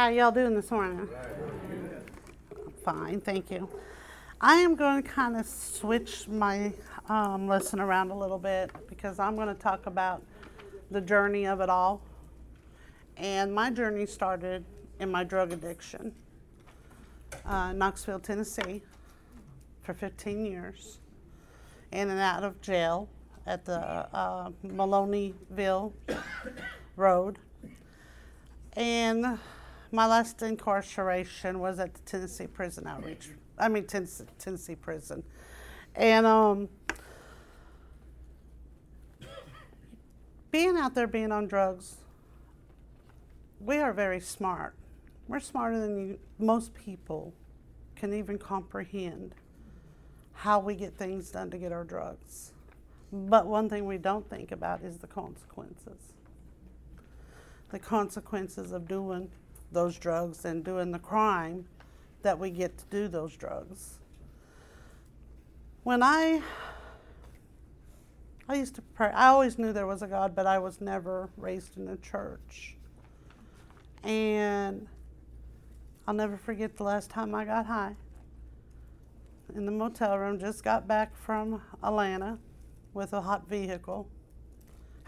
How y'all doing this morning? Fine, thank you. I am going to kind of switch my um, lesson around a little bit because I'm going to talk about the journey of it all. And my journey started in my drug addiction, uh, Knoxville, Tennessee, for 15 years, in and out of jail at the uh, Maloneyville Road. And my last incarceration was at the Tennessee Prison Outreach. I mean Tennessee, Tennessee Prison, and um, being out there, being on drugs, we are very smart. We're smarter than you, most people can even comprehend how we get things done to get our drugs. But one thing we don't think about is the consequences. The consequences of doing those drugs and doing the crime that we get to do those drugs. When I I used to pray, I always knew there was a God, but I was never raised in a church. And I'll never forget the last time I got high in the motel room, just got back from Atlanta with a hot vehicle.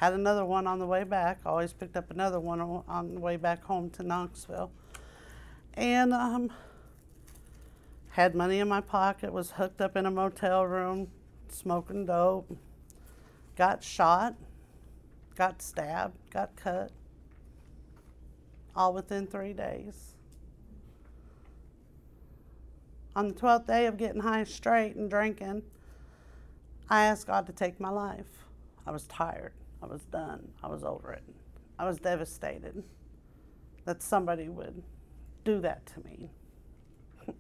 Had another one on the way back. Always picked up another one on the way back home to Knoxville. And um, had money in my pocket, was hooked up in a motel room, smoking dope, got shot, got stabbed, got cut, all within three days. On the 12th day of getting high straight and drinking, I asked God to take my life. I was tired. I was done. I was over it. I was devastated that somebody would do that to me.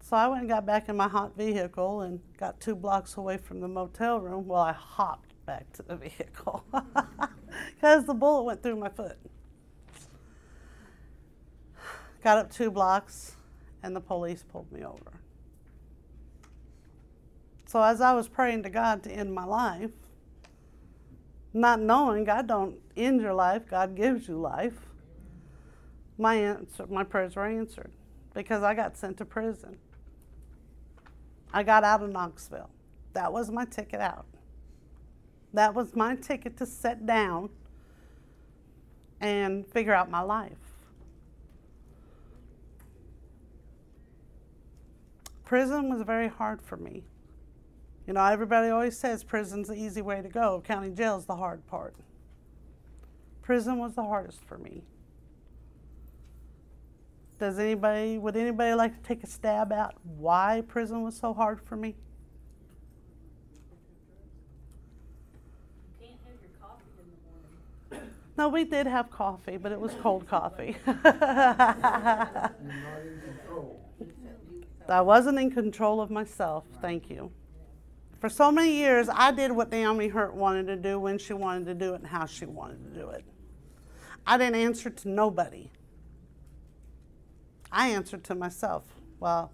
so I went and got back in my hot vehicle and got two blocks away from the motel room. Well, I hopped back to the vehicle because the bullet went through my foot. Got up two blocks and the police pulled me over. So as I was praying to God to end my life, not knowing God don't end your life, God gives you life my answer, my prayers were answered because I got sent to prison. I got out of Knoxville. That was my ticket out. That was my ticket to sit down and figure out my life. Prison was very hard for me. You know, everybody always says prison's the easy way to go, county jail's the hard part. Prison was the hardest for me. Does anybody, would anybody like to take a stab at why prison was so hard for me? No, we did have coffee, but it was cold coffee. I wasn't in control of myself, thank you. For so many years, I did what Naomi Hurt wanted to do when she wanted to do it and how she wanted to do it. I didn't answer to nobody. I answered to myself. Well,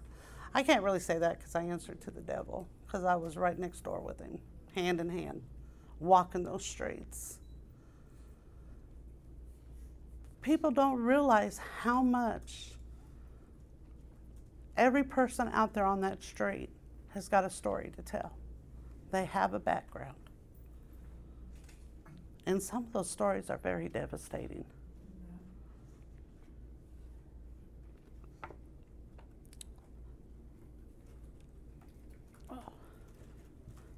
I can't really say that because I answered to the devil because I was right next door with him, hand in hand, walking those streets. People don't realize how much every person out there on that street has got a story to tell. They have a background. And some of those stories are very devastating.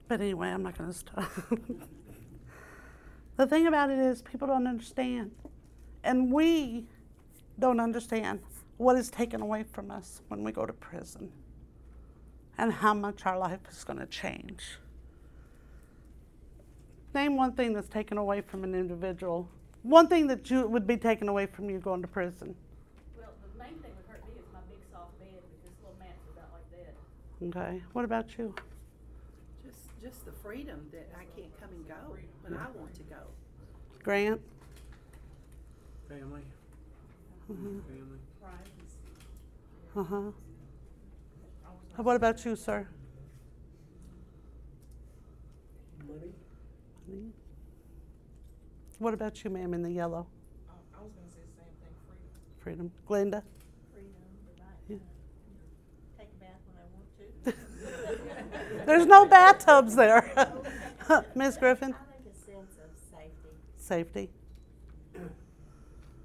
But anyway, I'm not going to stop. the thing about it is, people don't understand. And we don't understand what is taken away from us when we go to prison and how much our life is going to change. Name one thing that's taken away from an individual. One thing that you, would be taken away from you going to prison. Well, the main thing that hurt me is my big soft bed with this little mat's about like that. Okay. What about you? just just the freedom that I can't come and go when I want to go. Grant? Family. Mhm. Family. Uh huh. What about you, sir? Money. What about you, ma'am, in the yellow? I, I freedom. Glenda? freedom, the right to take a bath when I want to. There's no bathtubs there. Miss Griffin? I think a sense of safety. Safety.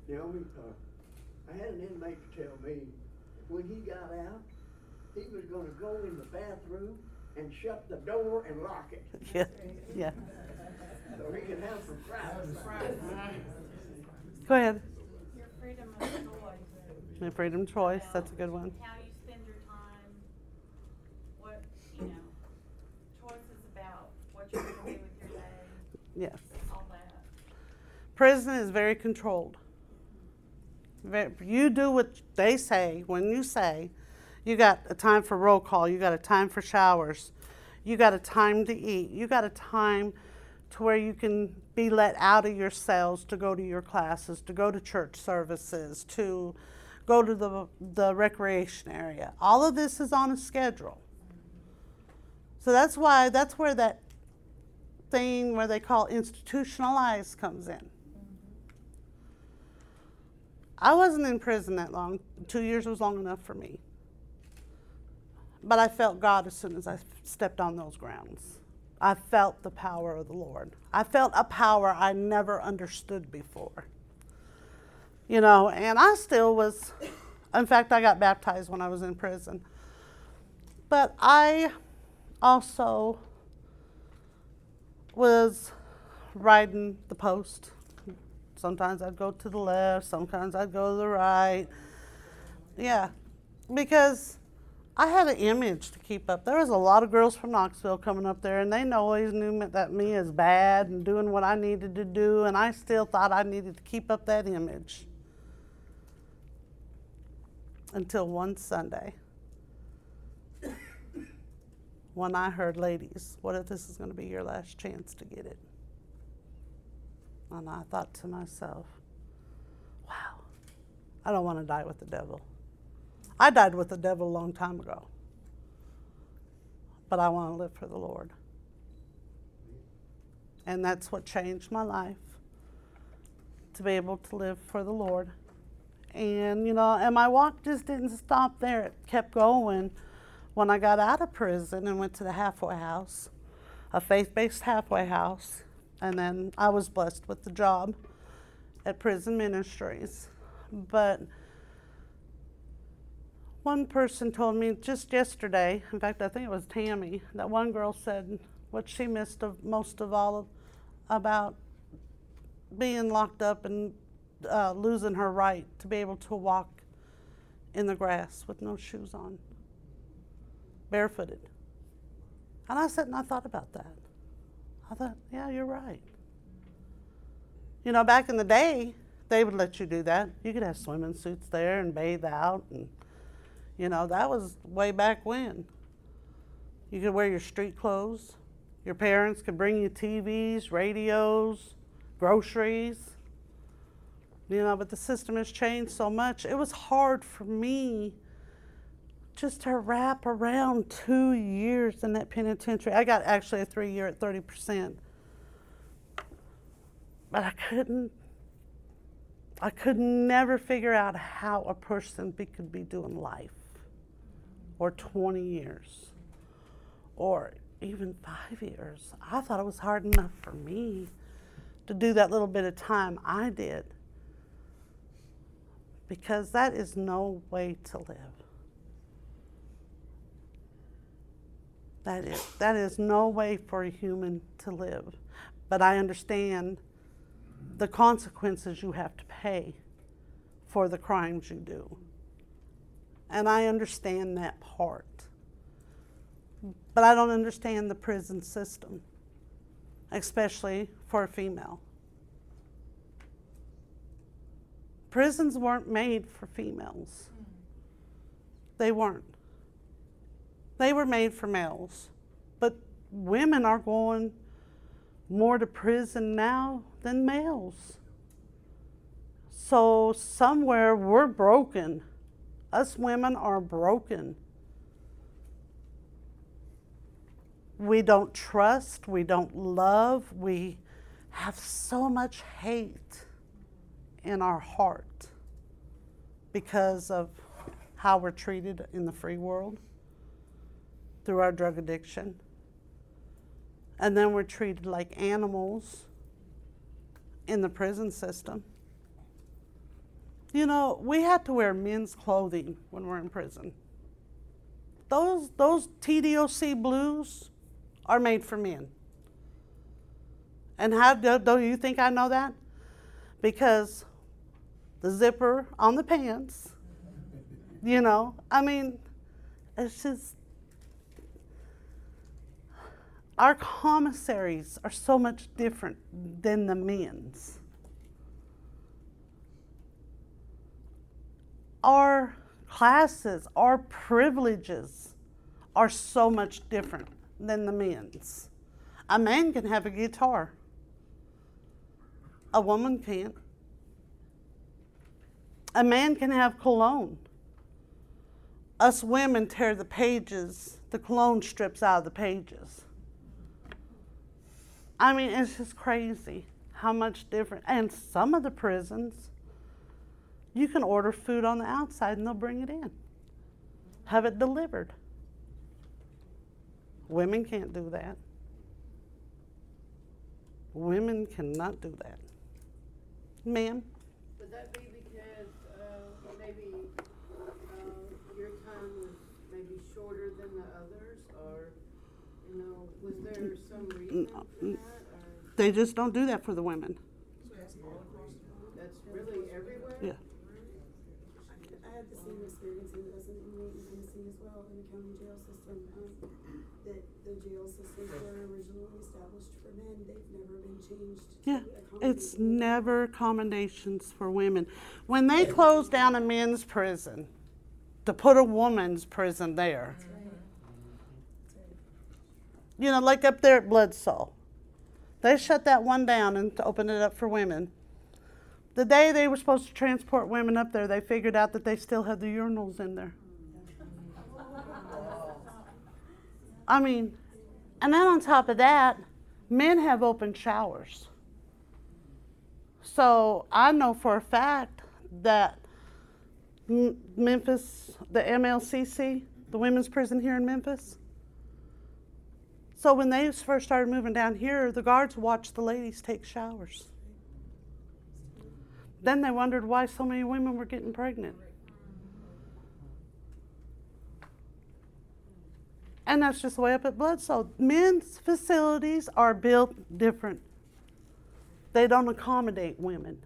The only, uh, I had an inmate tell me, when he got out, he was gonna go in the bathroom and shut the door and lock it, Yeah. Yeah. He could have some privacy. Go ahead. Your freedom of choice, My freedom choice. That's a good one. how you spend your time, what, you know, choices about what you're gonna do with your day, Yes. all that. Prison is very controlled. Ve- You do what they say when you say. You got a time for roll call. You got a time for showers. You got a time to eat. You got a time to where you can be let out of your cells to go to your classes, to go to church services, to go to the, the recreation area. All of this is on a schedule. So that's why, that's where that thing where they call institutionalized comes in. I wasn't in prison that long. Two years was long enough for me. But I felt God as soon as I stepped on those grounds. I felt the power of the Lord. I felt a power I never understood before. You know, and I still was, in fact, I got baptized when I was in prison. But I also was riding the post. Sometimes I'd go to the left, sometimes I'd go to the right. Yeah, because I had an image to keep up. There was a lot of girls from Knoxville coming up there, and they always knew that me as bad and doing what I needed to do, and I still thought I needed to keep up that image. Until one Sunday, when I heard, ladies, what if this is going to be your last chance to get it? And I thought to myself, wow, I don't want to die with the devil. I died with the devil a long time ago. But I want to live for the Lord. And that's what changed my life to be able to live for the Lord. And, you know, and my walk just didn't stop there. It kept going when I got out of prison and went to the halfway house, a faith based halfway house. And then I was blessed with the job at Prison Ministries. But one person told me just yesterday, in fact, I think it was Tammy, that one girl said what she missed of most of all about being locked up and uh, losing her right to be able to walk in the grass with no shoes on, barefooted. And I sat and I thought about that. I thought, yeah, you're right. You know, back in the day, they would let you do that. You could have swimming suits there and bathe out, and you know that was way back when. You could wear your street clothes. Your parents could bring you TVs, radios, groceries. You know, but the system has changed so much. It was hard for me just to wrap around two years in that penitentiary. I got actually a three year at 30%. But I couldn't, I could never figure out how a person be, could be doing life or 20 years or even five years. I thought it was hard enough for me to do that little bit of time I did because that is no way to live. That is, that is no way for a human to live. But I understand the consequences you have to pay for the crimes you do. And I understand that part. But I don't understand the prison system, especially for a female. Prisons weren't made for females. They weren't. They were made for males. But women are going more to prison now than males. So somewhere we're broken. Us women are broken. We don't trust, we don't love, we have so much hate in our heart. because of how we're treated in the free world through our drug addiction. And then we're treated like animals in the prison system. You know, we had to wear men's clothing when we're in prison. Those those TDOC blues are made for men. And how do, do you think I know that? Because the zipper on the pants, you know, I mean, it's just our commissaries are so much different than the men's. Our classes, our privileges are so much different than the men's. A man can have a guitar, a woman can't. A man can have cologne. Us women tear the pages, the cologne strips out of the pages. I mean, it's just crazy how much different. And some of the prisons, you can order food on the outside and they'll bring it in, have it delivered. Women can't do that. Women cannot do that. Ma'am? Would that be because, uh, maybe, uh, your time was maybe shorter than the others, or, you know, was there some reason for that, or They just don't do that for the women. that's really everywhere? Yeah. I had the same experience and as an inmate in Tennessee as well, in the county jail system, um, that the jail systems were originally established for men, they've never been changed to Yeah, it's never accommodations for women. When they close down a men's prison to put a woman's prison there, you know, like up there at Bledsoe, they shut that one down and to open it up for women. The day they were supposed to transport women up there, they figured out that they still had the urinals in there. I mean, and then on top of that, men have open showers. So I know for a fact that Memphis, the MLCC, the women's prison here in Memphis. So when they first started moving down here, the guards watched the ladies take showers. Then they wondered why so many women were getting pregnant. And that's just the way up at So Men's facilities are built different. They don't accommodate women.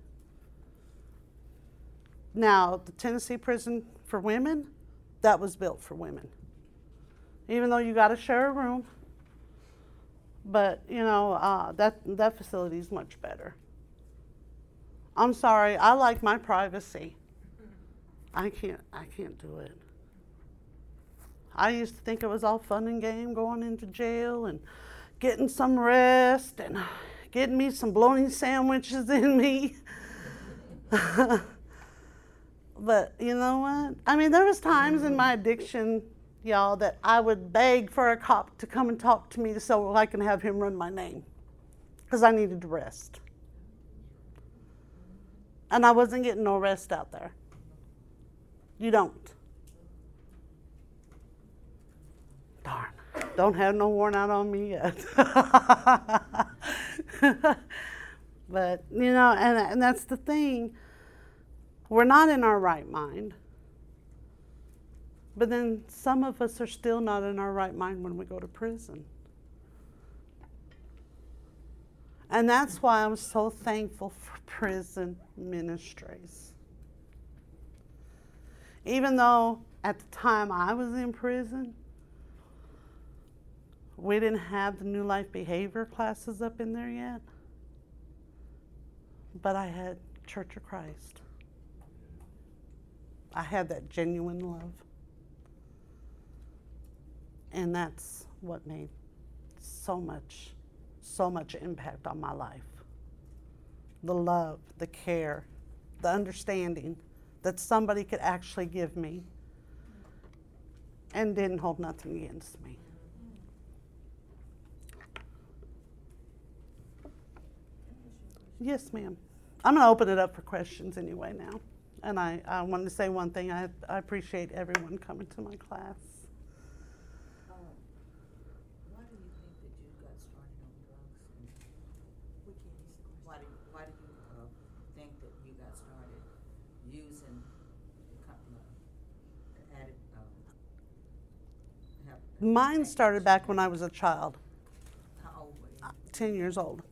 Now, the Tennessee prison for women, that was built for women. Even though you got to share a room, but you know uh, that that facility is much better. I'm sorry, I like my privacy. I can't I can't do it. I used to think it was all fun and game going into jail and getting some rest and getting me some bologna sandwiches in me. but you know what? I mean, there was times in my addiction, y'all, that I would beg for a cop to come and talk to me so I can have him run my name because I needed to rest. And I wasn't getting no rest out there. You don't. Darn. Don't have no worn out on me yet. but, you know, and, and that's the thing. We're not in our right mind. But then some of us are still not in our right mind when we go to prison. And that's why I'm so thankful for prison ministries. Even though at the time I was in prison, we didn't have the new life behavior classes up in there yet. But I had Church of Christ. I had that genuine love. And that's what made so much, so much impact on my life. The love, the care, the understanding that somebody could actually give me and didn't hold nothing against me. Yes, ma'am. I'm going to open it up for questions anyway now. And I, I wanted to say one thing. I, I appreciate everyone coming to my class. Um, why do you think that you got started on drugs? And why do, why do you, uh, think that you got started using the co- uh, the um, have? Mine started back when I was a child, How old were you? 10 years old.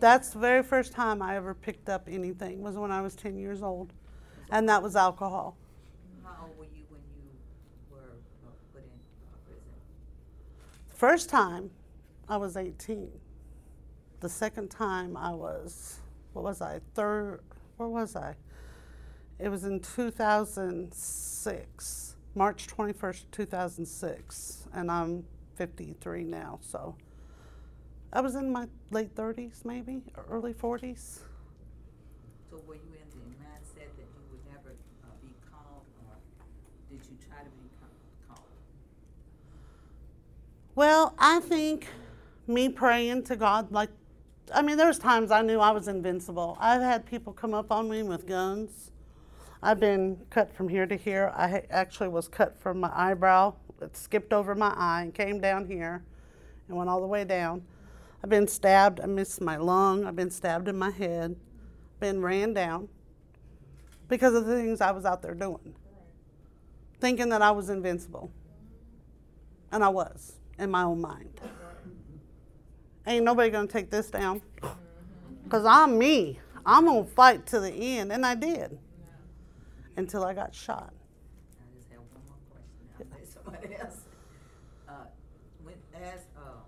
That's the very first time I ever picked up anything was when I was 10 years old. And that was alcohol. How old were you when you were, uh, put in, uh, prison? First time I was 18. The second time I was, what was I? Third, where was I? It was in 2006, March 21st, 2006. And I'm 53 now, so I was in my late 30s, maybe, or early 40s. So were you in the mindset that you would never, uh, be called, or did you try to be called? Well, I think me praying to God, like, I mean, there's times I knew I was invincible. I've had people come up on me with guns. I've been cut from here to here. I actually was cut from my eyebrow. It skipped over my eye and came down here and went all the way down. I've been stabbed. I missed my lung. I've been stabbed in my head. Been ran down because of the things I was out there doing. Thinking that I was invincible. And I was in my own mind. Ain't nobody gonna take this down. Because I'm me. I'm gonna fight to the end. And I did. Until I got shot. I'll somebody else. Uh, when, as, um,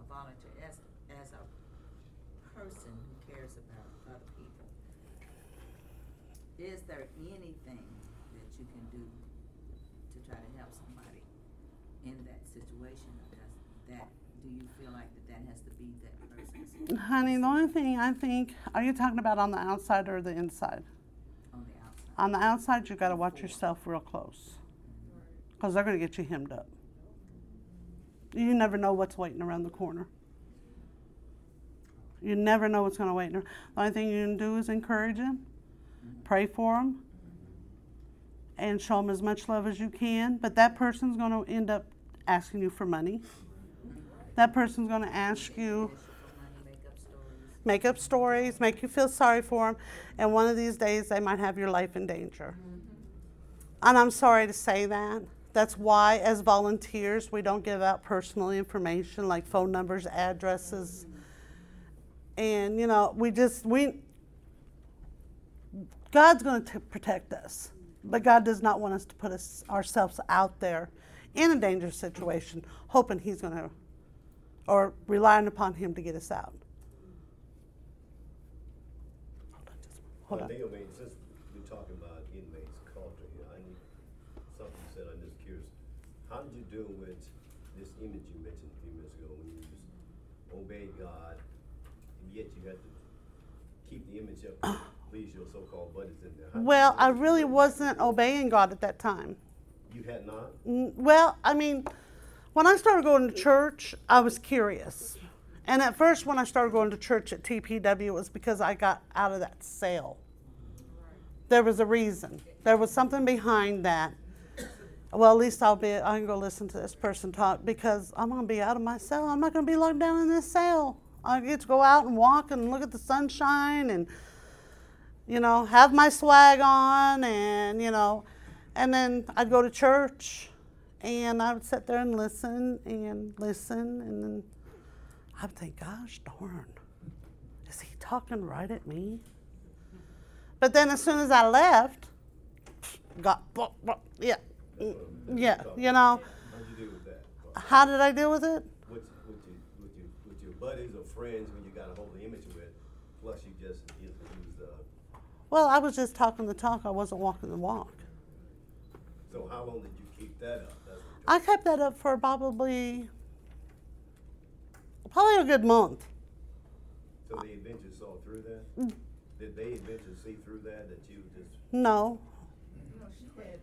a volunteer, as, as a person who cares about other people, is there anything that you can do to try to help somebody in that situation? Or does that, do you feel like that that has to be that person's Honey, the only thing I think, are you talking about on the outside or the inside? on the outside? On the outside, you gotta watch yourself real close. Because they're gonna get you hemmed up. You never know what's waiting around the corner. You never know what's gonna wait. The only thing you can do is encourage them, pray for them, and show them as much love as you can. But that person's gonna end up asking you for money. That person's gonna ask you Ask you for money, make up stories. Make up stories, make you feel sorry for them, and one of these days they might have your life in danger. Mm-hmm. And I'm sorry to say that. That's why, as volunteers, we don't give out personal information like phone numbers, addresses. Mm-hmm. And, you know, we just, we, God's going to protect us, but God does not want us to put us, ourselves out there in a dangerous situation, hoping He's going to, or relying upon Him to get us out. Hold on, just hold on. I mean, since we're talking about inmates culture here, I need, something said, I'm just curious. How did you deal with this image you mentioned a few minutes ago when you just obeyed God, and yet you had to keep the image up, please your so-called buddies in there? How did you Well, deal I with really that? wasn't obeying God at that time. You had not? Well, I mean, when I started going to church, I was curious. And at first, when I started going to church at TPW, it was because I got out of that cell. There was a reason. There was something behind that. Well, at least I'll be. I can go listen to this person talk because I'm gonna be out of my cell. I'm not gonna be locked down in this cell. I get to go out and walk and look at the sunshine and, you know, have my swag on and you know, and then I'd go to church and I would sit there and listen and listen and then I'd think, gosh darn, is he talking right at me? But then as soon as I left, got, yeah, yeah, you know, How'd you deal with that? how did I deal with it? With, with your, with your, with your buddies or friends when you got a hold of the image with, plus you just used, used, uh, Well, I was just talking the talk, I wasn't walking the walk. so how long did you keep that up? I kept that up for probably, probably a good month. So the eventually saw through that? Mm. Did they eventually see through that, that you just, No.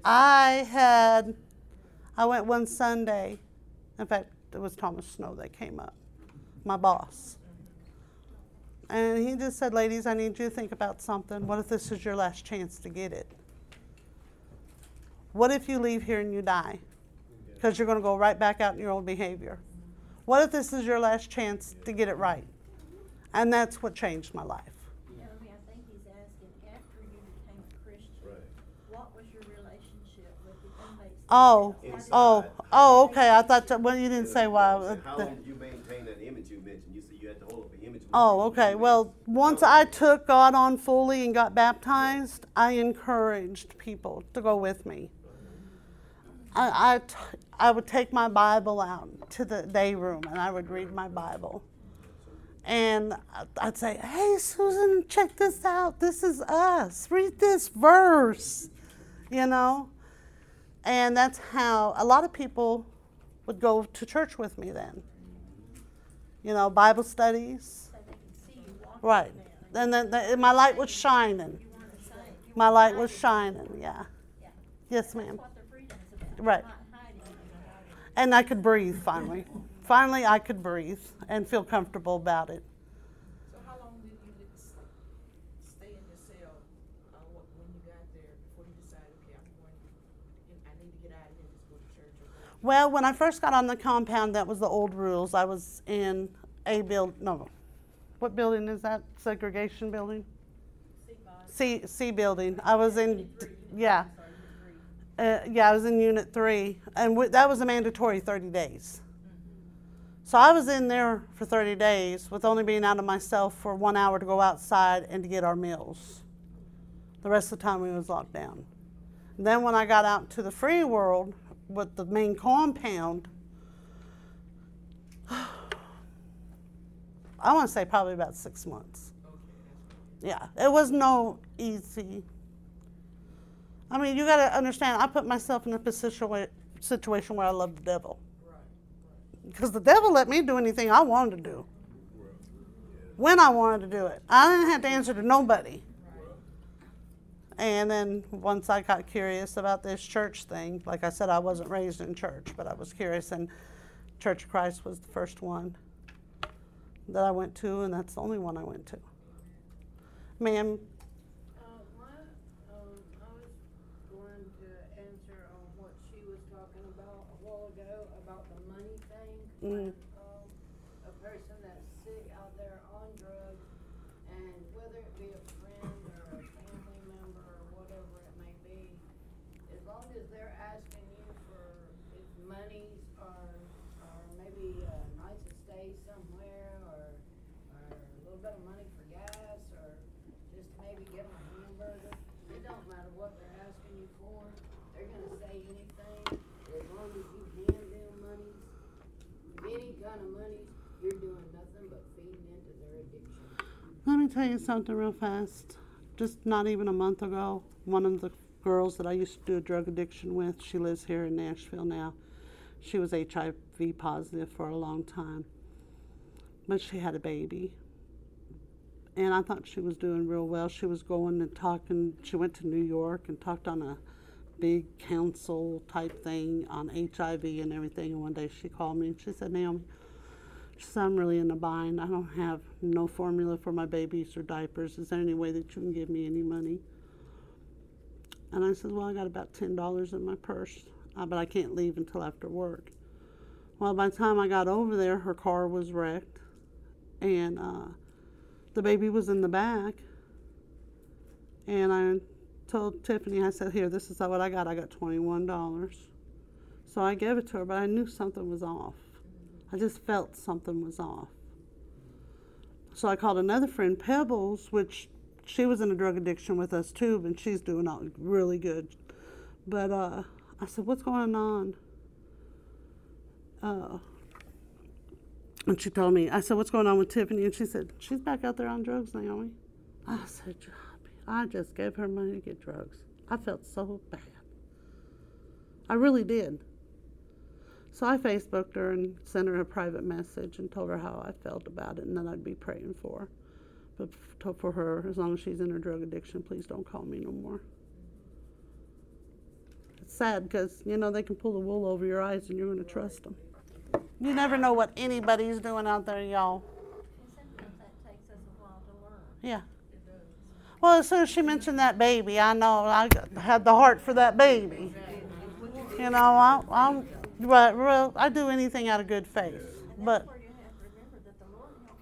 I had, I went one Sunday. In fact, it was Thomas Snow that came up, my boss. And he just said, Ladies, I need you to think about something. What if this is your last chance to get it? What if you leave here and you die? Because you're going to go right back out in your old behavior. What if this is your last chance to get it right? And that's what changed my life. Tell me, I think he's asking, after you became a Christian, Right. what was your relationship with the inmates? Oh, Inside. oh, oh, okay. I thought, that- well, you didn't say why. I said, How the- long did you maintain that image you mentioned? You said you had to hold up an image. Oh, okay. Well, once I took God on fully and got baptized, I encouraged people to go with me. I, I, t- I would take my Bible out to the day room and I would read my Bible. And I'd say, Hey, Susan, check this out. This is us. Read this verse. You know? And that's how a lot of people would go to church with me then. You know, Bible studies. Right. And then the, my light was shining. My light was shining. Yeah. Yes, ma'am. Right. Not hiding anymore. And I could breathe finally. Finally, I could breathe and feel comfortable about it. So how long did you stay in the cell, uh, when you got there, before you decided, okay, I'm going, I need to get out of here, just go to church? Well, when I first got on the compound, that was the old rules. I was in a build, no, what building is that? Segregation building? C, C building. I was in, yeah. Uh, yeah, I was in Unit 3, and w- that was a mandatory 30 days. So I was in there for 30 days with only being out of myself for one hour to go outside and to get our meals. The rest of the time we was locked down. Then when I got out to the free world with the main compound, I want to say probably about six months. Yeah, it was no easy. I mean, you got to understand. I put myself in a position where, situation where I love the devil. Because the devil let me do anything I wanted to do. When I wanted to do it, I didn't have to answer to nobody. And then once I got curious about this church thing, like I said, I wasn't raised in church, but I was curious, and Church of Christ was the first one that I went to, and that's the only one I went to. Ma'am, my, um, I was going to answer on what she was talking about a while ago, about the money thing. Mm. Um, a person that's sick out there on drugs, and whether it be a friend or a family member or whatever it may be, as long as they're asking you for if monies or, or maybe a night to stay somewhere, or, or a little bit of money for gas, or just maybe get them a hamburger, it don't matter what they're asking you for, they're gonna say anything, as long as you hand them monies, of monies, you're doing nothing but feeding into their addiction. let me tell you something real fast. Just not even a month ago, one of the girls that I used to do a drug addiction with, she lives here in Nashville now. She was HIV positive for a long time, but she had a baby. And I thought she was doing real well. She was going and talking, she went to New York and talked on a big council type thing on HIV and everything. And one day she called me and she said, Naomi, said, I'm really in a bind. I don't have no formula for my babies or diapers. Is there any way that you can give me any money? And I said, Well, I got about $10 in my purse, uh, but I can't leave until after work. Well, by the time I got over there, her car was wrecked, and uh, the baby was in the back. And I told Tiffany, I said, Here, this is what I got. I got $21. So I gave it to her, but I knew something was off. I just felt something was off. So I called another friend, Pebbles, which she was in a drug addiction with us too, and she's doing all really good. But uh, I said, "What's going on?" Uh, and she told me. I said, "What's going on with Tiffany?" And she said, "She's back out there on drugs, Naomi." I said, "I just gave her money to get drugs." I felt so bad. I really did. So I Facebooked her and sent her a private message and told her how I felt about it and that I'd be praying for her. But for her, as long as she's in her drug addiction, please don't call me no more. It's sad because, you know, they can pull the wool over your eyes and you're going to trust them. You never know what anybody's doing out there, y'all. And sometimes that takes us a while to learn. Yeah. Well, as soon as she mentioned that baby, I know I had the heart for that baby. You know, I, I'm, right, well, I do anything out of good faith. And But that's where you have to remember that the Lord helped,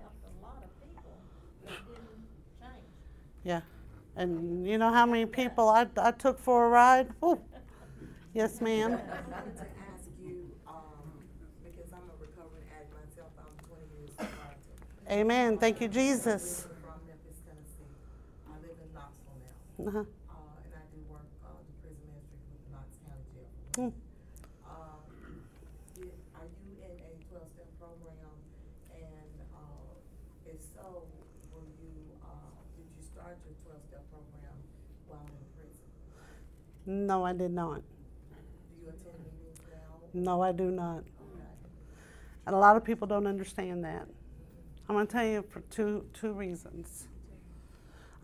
helped a lot of people that didn't change. yeah, and you know how many people I, I took for a ride? Ooh. Yes, ma'am. I wanted to ask you, um, because I'm a recovering addict myself, I'm twenty years sober. Amen. Thank you, Jesus. From Memphis, Tennessee. I live in Knoxville now. Uh-huh. Uh, and I do work, uh, the prison ministry with the Knox County Jail. Hmm. Um, did, are you in a twelve-step program? And, uh, if so, will you, uh, did you start your twelve-step program while in prison? No, I did not. No, I do not. And a lot of people don't understand that. I'm going to tell you for two, two reasons.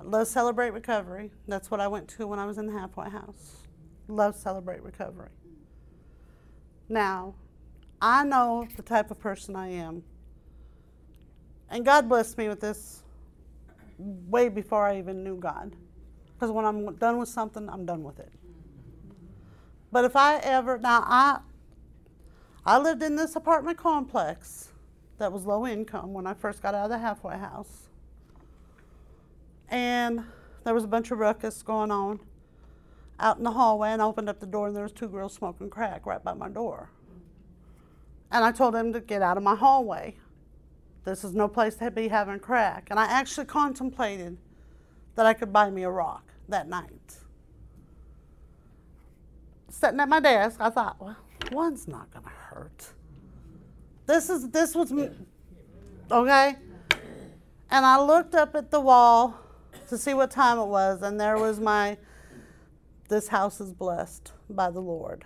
Love Celebrate Recovery. That's what I went to when I was in the halfway house. Love Celebrate Recovery. Now, I know the type of person I am. And God blessed me with this way before I even knew God. Because when I'm done with something, I'm done with it. But if I ever, now I, I lived in this apartment complex that was low income when I first got out of the halfway house. And there was a bunch of ruckus going on out in the hallway and I opened up the door and there was two girls smoking crack right by my door. And I told them to get out of my hallway. This is no place to be having crack. And I actually contemplated that I could buy me a rock that night. Sitting at my desk, I thought, well, one's not going to hurt. This is this was me, okay. And I looked up at the wall to see what time it was, and there was my. This house is blessed by the Lord.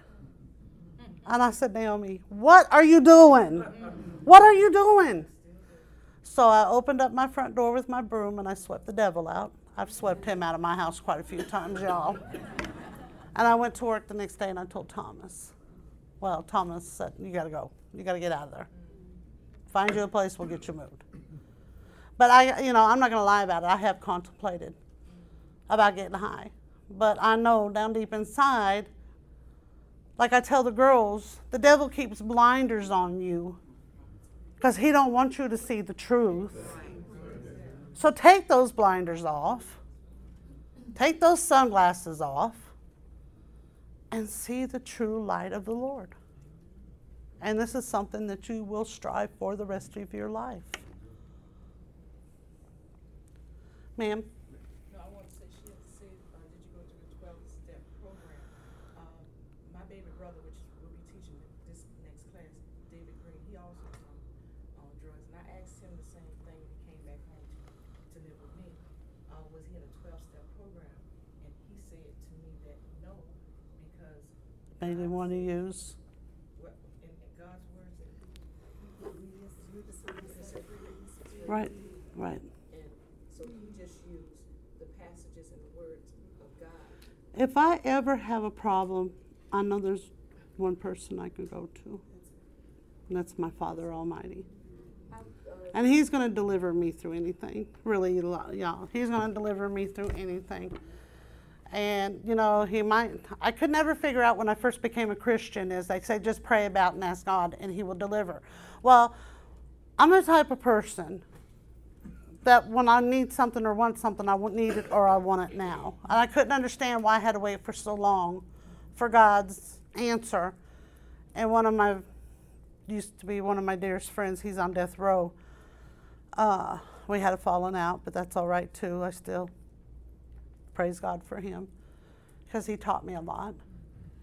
And I said, Naomi, what are you doing? What are you doing? So I opened up my front door with my broom and I swept the devil out. I've swept him out of my house quite a few times, y'all. And I went to work the next day and I told Thomas. Well, Thomas said, You got to go. You got to get out of there. Find you a place, we'll get you moved. But I, you know, I'm not going to lie about it. I have contemplated about getting high. But I know down deep inside, like I tell the girls, the devil keeps blinders on you because he don't want you to see the truth. So take those blinders off. Take those sunglasses off and see the true light of the Lord. And this is something that you will strive for the rest of your life. Ma'am? No, I want to say, she had said, uh, did you go to the twelve-step program? Um, my baby brother, which will be teaching this next class, David Green, he also was on, on drugs. And I asked him the same thing when he came back home to, to live with me. Uh, was he in a twelve-step program? And he said to me that no, because. They didn't want to use. Right, right. And so he just used the passages and the words of God. If I ever have a problem, I know there's one person I can go to. And that's my Father Almighty. And He's going to deliver me through anything. Really, y'all. He's going to deliver me through anything. And, you know, He might, I could never figure out when I first became a Christian is they say just pray about and ask God and He will deliver. Well, I'm the type of person that when I need something or want something, I need it or I want it now. And I couldn't understand why I had to wait for so long for God's answer. And one of my, used to be one of my dearest friends, he's on death row. Uh, we had a falling out, but that's all right too. I still praise God for him because he taught me a lot.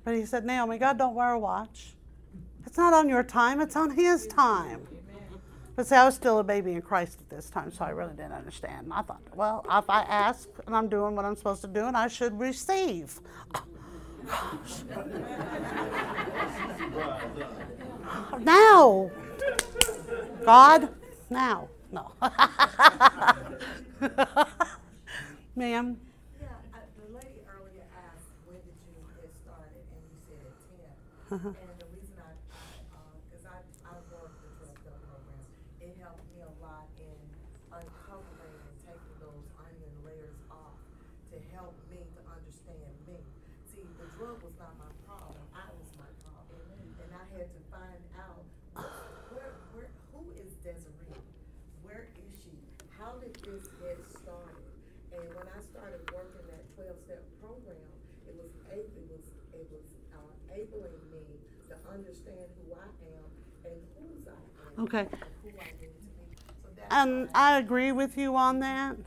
But he said, Naomi, God don't wear a watch. It's not on your time, it's on his time. But see, I was still a baby in Christ at this time, so I really didn't understand. And I thought, well, if I ask and I'm doing what I'm supposed to do, and I should receive. now, God, now, no. Ma'am, Yeah, I, the lady earlier asked, when did you get started, and you said at ten. And the reason I, I, uh, I, I worked the twelve step program, it helped me a lot in uncovering and taking those onion layers off to help me to understand me. See, the drug was not my problem, twelve-step program, it was able, it was, it was, uh, enabling me to understand who I am and whose I am. Okay. and I agree with you on that.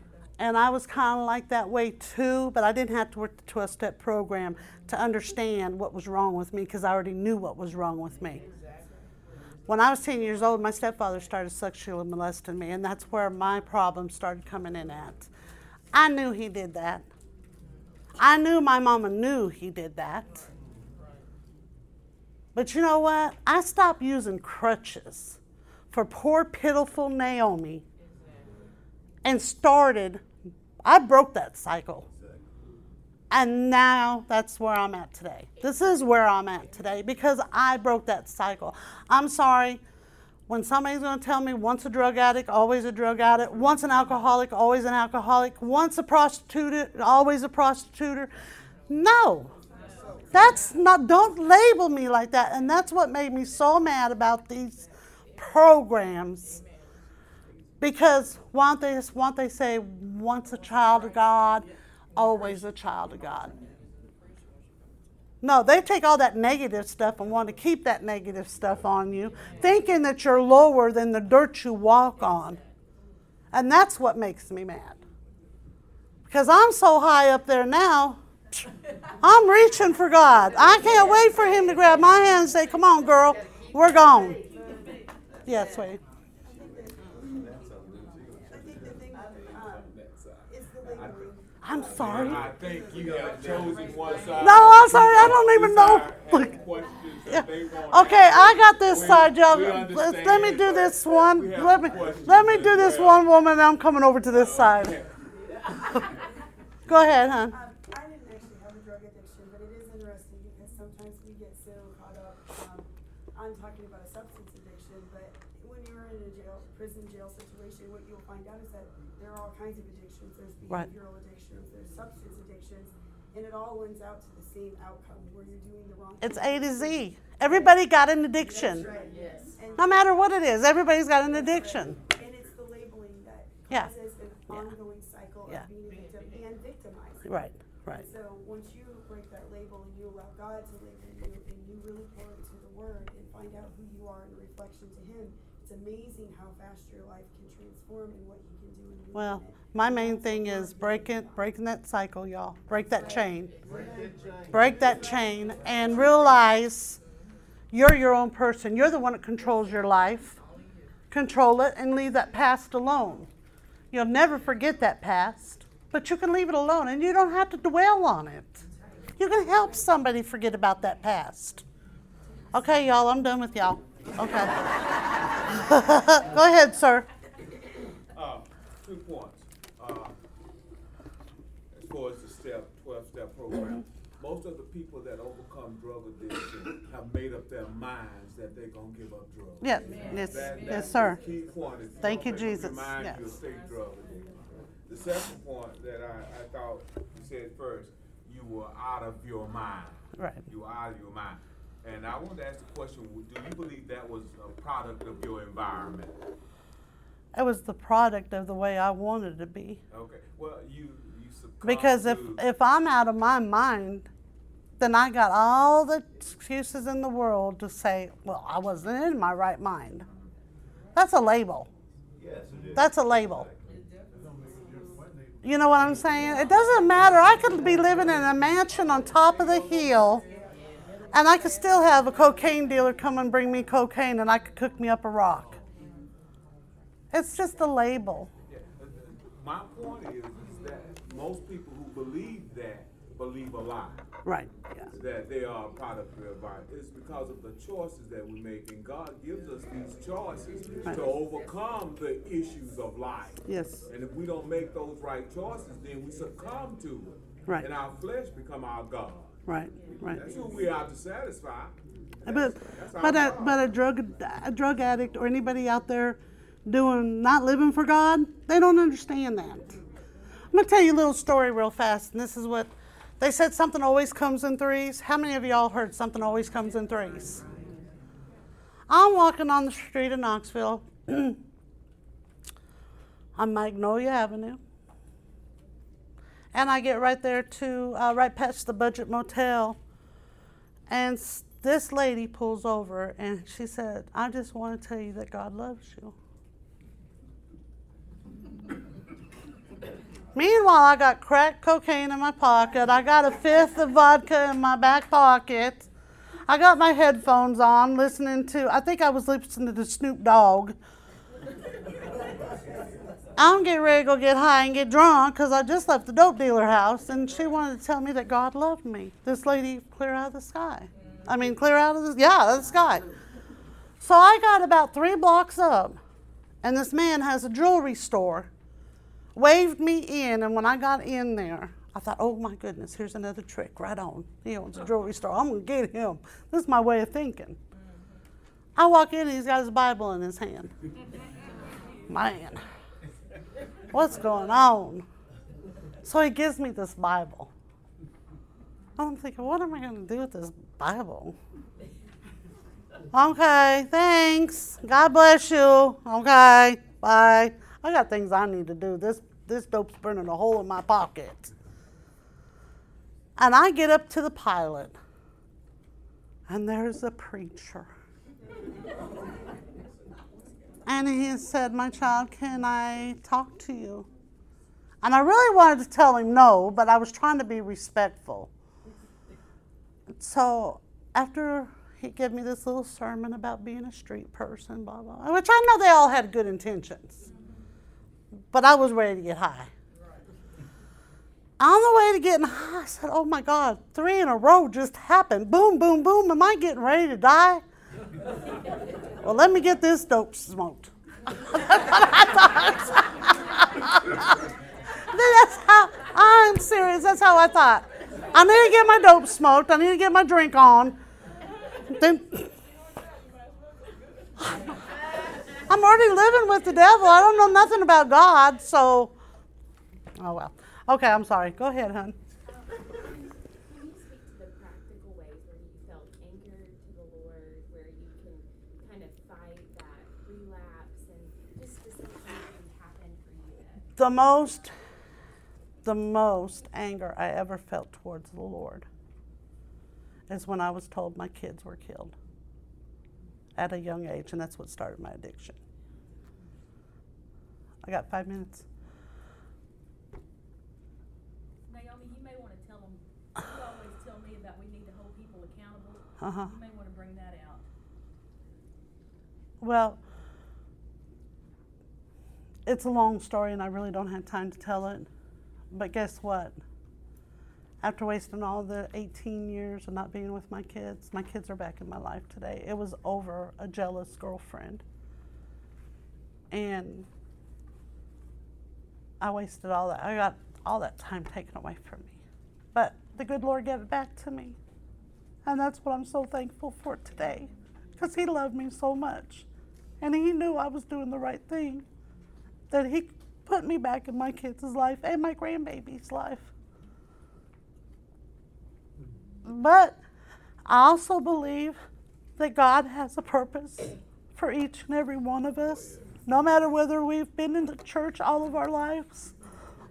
And I was kind of like that way too, but I didn't have to work the 12 step program to understand what was wrong with me because I already knew what was wrong with me. When I was 10 years old, my stepfather started sexually molesting me, and that's where my problems started coming in at. I knew he did that. I knew my mama knew he did that. But you know what? I stopped using crutches for poor, pitiful Naomi and started, I broke that cycle. And now that's where I'm at today. This is where I'm at today because I broke that cycle. I'm sorry. When somebody's going to tell me once a drug addict, always a drug addict, once an alcoholic, always an alcoholic, once a prostitute, always a prostitute. No. That's not, don't label me like that. And that's what made me so mad about these programs. Because why don't they, why don't they say once a child of God, always a child of God? No, they take all that negative stuff and want to keep that negative stuff on you, thinking that you're lower than the dirt you walk on. And that's what makes me mad. Because I'm so high up there now, I'm reaching for God. I can't wait for Him to grab my hand and say, Come on, girl, we're gone. Yes, sweetie. I think the thing, is the labeling. I'm sorry. I think you have chosen one side. No, I'm sorry. I don't even know. Look. Yeah. that they want. Okay, I got this side, y'all. Let's, let me do this one. Let me let me do this one woman. and I'm coming over to this side. Go ahead, hon. Um, I didn't actually have a drug addiction, but it is interesting because sometimes we get so caught up. Um, I'm talking about a substance addiction, but when you're in a jail, prison jail situation, what you'll find out is that there are all kinds of addictions. There's Right. behavioral addictions, there's substance addictions, and it all lends out to the same outcome where you're doing the wrong. It's thing. A to Z. Everybody got an addiction. That's right, yes. And, No matter what it is, everybody's got an addiction. and it's the labeling that Yeah. causes an Yeah. ongoing cycle Yeah. of being a victim and victimized. Right, right. So once you break that label and you allow God to label you and you really pour into the Word and find out who you are in reflection to Him, it's amazing how fast your life can transform and what He can do in you. Well, my main thing is breaking breaking that cycle, y'all. Break that chain. Break that chain and realize you're your own person. You're the one that controls your life. Control it and leave that past alone. You'll never forget that past, but you can leave it alone and you don't have to dwell on it. You can help somebody forget about that past. Okay, y'all, I'm done with y'all. Okay. Go ahead, sir. Uh, two points. Uh, as far as the step, twelve-step program, most of the people that overcome drug addiction have made up their minds that they're gonna give up drugs. Yes, yes, That- yes, sir. Key point is. Thank you, Jesus. Remind you of Yes. state drug addiction. The second point that I, I thought you said first, you were out of your mind. Right. You were out of your mind. And I wanted to ask the question, do you believe that was a product of your environment? It was the product of the way I wanted to be. Okay, well, you, you succumbed Because if, to- if I'm out of my mind, then I got all the excuses in the world to say, well, I wasn't in my right mind. That's a label. Yes, it is. That's a label. You know what I'm saying? It doesn't matter. I could be living in a mansion on top of the hill, and I could still have a cocaine dealer come and bring me cocaine, and I could cook me up a rock. It's just a label. Yeah, My point is, is that most people who believe that believe a lie. Right. Yeah. That they are a product of their environment. It's because of the choices that we make, and God gives us these choices Right. to overcome the issues of life. Yes. And if we don't make those right choices, then we succumb to it. Right. And our flesh become our God. Right. Right. That's who we are to satisfy. But That's but a, but a drug a drug addict or anybody out there doing not living for God, they don't understand that. I'm gonna tell you a little story real fast, and this is what they said. Something always comes in threes. How many of y'all heard something always comes in threes? I'm walking on the street in Knoxville on Magnolia Avenue, And I get right there to uh, right past the Budget Motel, and this lady pulls over and she said, "I just want to tell you that God loves you." Meanwhile, I got crack cocaine in my pocket. I got a fifth of vodka in my back pocket. I got my headphones on, listening to. I think I was listening to Snoop Dogg. I'm getting ready to go get high and get drunk because I just left the dope dealer house, and she wanted to tell me that God loved me. This lady, clear out of the sky. I mean, clear out of the yeah, the sky. So I got about three blocks up, and this man has a jewelry store. Waved me in, and when I got in there, I thought, oh my goodness, here's another trick. Right on. He owns a jewelry store. I'm gonna get him. This is my way of thinking. I walk in, and he's got his Bible in his hand. Man what's going on? So he gives me this Bible. I'm thinking, what am I going to do with this Bible? Okay, thanks. God bless you. Okay, bye. I got things I need to do. This this dope's burning a hole in my pocket. And I get up to the pilot, and there's a preacher. And he said, My child, can I talk to you? And I really wanted to tell him no, but I was trying to be respectful. So after he gave me this little sermon about being a street person, blah, blah, which I know they all had good intentions, but I was ready to get high. On the way to getting high, I said, Oh my God, three in a row just happened. Boom, boom, boom. Am I getting ready to die? Well, let me get this dope smoked. That's what I thought. That's how I'm serious. That's how I thought. I need to get my dope smoked. I need to get my drink on. Then I'm already living with the devil. I don't know nothing about God, so oh well. Okay, I'm sorry. Go ahead, hon. Can you speak to the practical ways where you felt anchored to the Lord, where you can kind of fight that relapse and just specific things that happened for you that The most the most anger I ever felt towards the Lord is when I was told my kids were killed at a young age, and that's what started my addiction. I got five minutes. Naomi, you may want to tell them, you always tell me about we need to hold people accountable. Uh-huh. You may want to bring that out. Well, it's a long story, and I really don't have time to tell it. But guess what? After wasting all the 18 years of not being with my kids, my kids are back in my life today. It was over a jealous girlfriend. And I wasted all that. I got all that time taken away from me. But the good Lord gave it back to me. And that's what I'm so thankful for today. Because He loved me so much. And He knew I was doing the right thing. That He put me back in my kids' life and my grandbaby's life. But I also believe that God has a purpose for each and every one of us, no matter whether we've been in the church all of our lives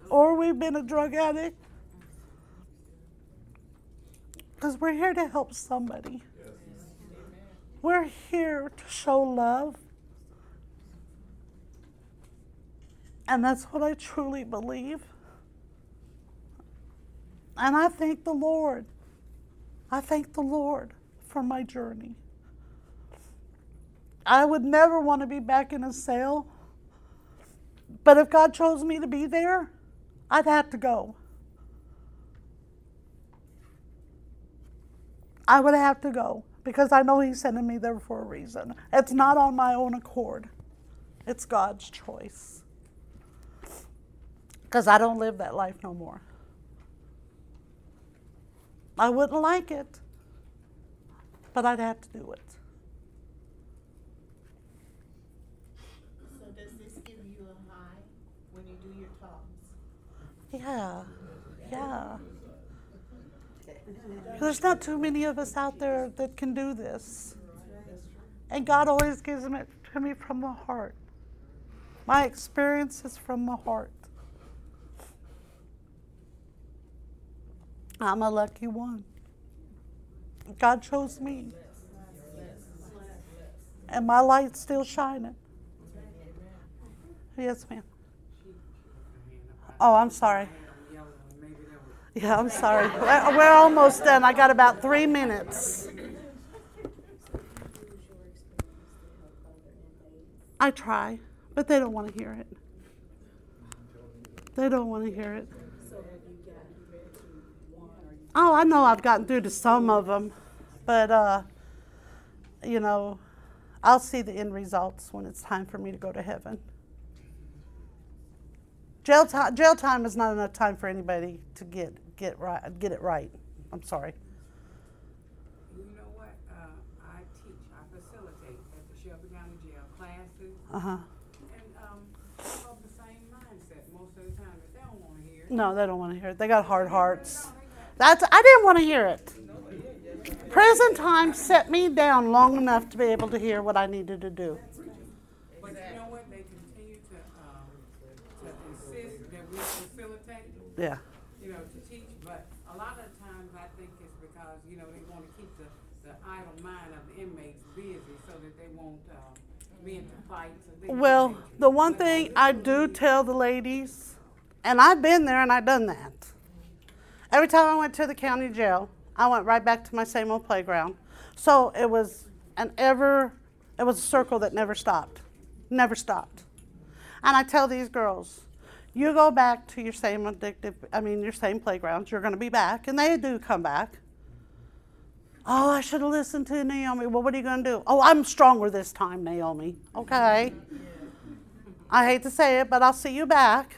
or we've been a drug addict. Because we're here to help somebody. We're here to show love. And that's what I truly believe. And I thank the Lord. I thank the Lord for my journey. I would never want to be back in a cell. But if God chose me to be there, I'd have to go. I would have to go because I know He's sending me there for a reason. It's not on my own accord, it's God's choice. Because I don't live that life no more. I wouldn't like it, but I'd have to do it. So does this give you a high when you do your talks? Yeah, yeah. There's not too many of us out there that can do this. And God always gives it to me from the heart. My experience is from the heart. I'm a lucky one. God chose me. And my light's still shining. Yes, ma'am. Oh, I'm sorry. Yeah, I'm sorry. We're almost done. I got about three minutes. I try, but they don't want to hear it. They don't want to hear it. Oh, I know I've gotten through to some of them, but uh, you know, I'll see the end results when it's time for me to go to heaven. Jail time, jail time is not enough time for anybody to get get right, get it right. I'm sorry. You know what, uh, I teach, I facilitate at the Shelby County Jail classes. Uh huh. And, um, I'm of the same mindset most of the time, that they don't wanna hear it. No, they don't want to hear it. They got hard hearts. That's I didn't want to hear it. Prison time set me down long enough to be able to hear what I needed to do. But you know what, they continue to, um, to insist that we facilitate. Yeah. You know, to teach, but a lot of times I think it's because, you know, they wanna keep the, the idle mind of the inmates busy so that they won't, uh, be into fights. Well, the one thing I do tell the ladies, and I've been there and I've done that. Every time I went to the county jail, I went right back to my same old playground. So it was an ever, it was a circle that never stopped, never stopped. And I tell these girls, you go back to your same addictive, I mean, your same playgrounds, you're going to be back. And they do come back. Oh, I should have listened to Naomi. Well, what are you going to do? Oh, I'm stronger this time, Naomi. Okay. I hate to say it, but I'll see you back.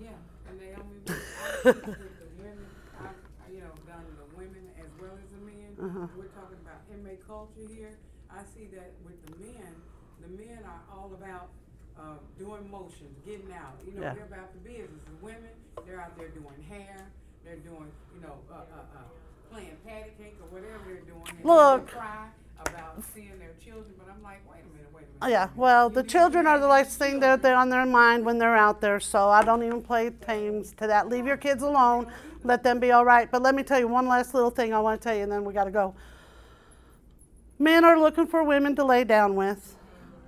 Yeah, and they, I mean, I think the women, I've, I, you know, done the women as well as the men. Uh-huh. We're talking about inmate culture here. I see that with the men, the men are all about, uh, doing motions, getting out. You know, Yeah. they're about the business. The women, they're out there doing hair, they're doing, you know, uh, uh, uh, playing patty cake or whatever they're doing. And they Cry about seeing their children, but I'm like, wait a minute, wait a minute. Oh, yeah, well, the children are the last thing that they're on their mind when they're out there, so I don't even play tames to that. Leave your kids alone, let them be all right. But let me tell you one last little thing I want to tell you, and then we got to go. Men are looking for women to lay down with.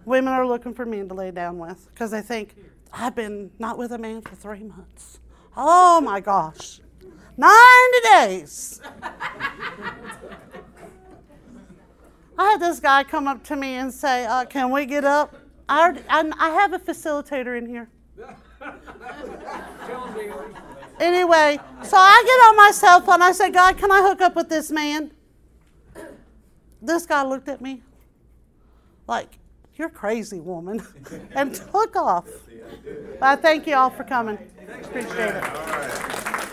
Women are looking for men to lay down with because they think, I've been not with a man for three months. Oh my gosh. 90 days. I had this guy come up to me and say, uh, Can we get up? I, already, I, I have a facilitator in here. Anyway, so I get on my cell phone. I say, God, can I hook up with this man? This guy looked at me like, You're crazy, woman, and took off. I thank you all for coming. Appreciate it.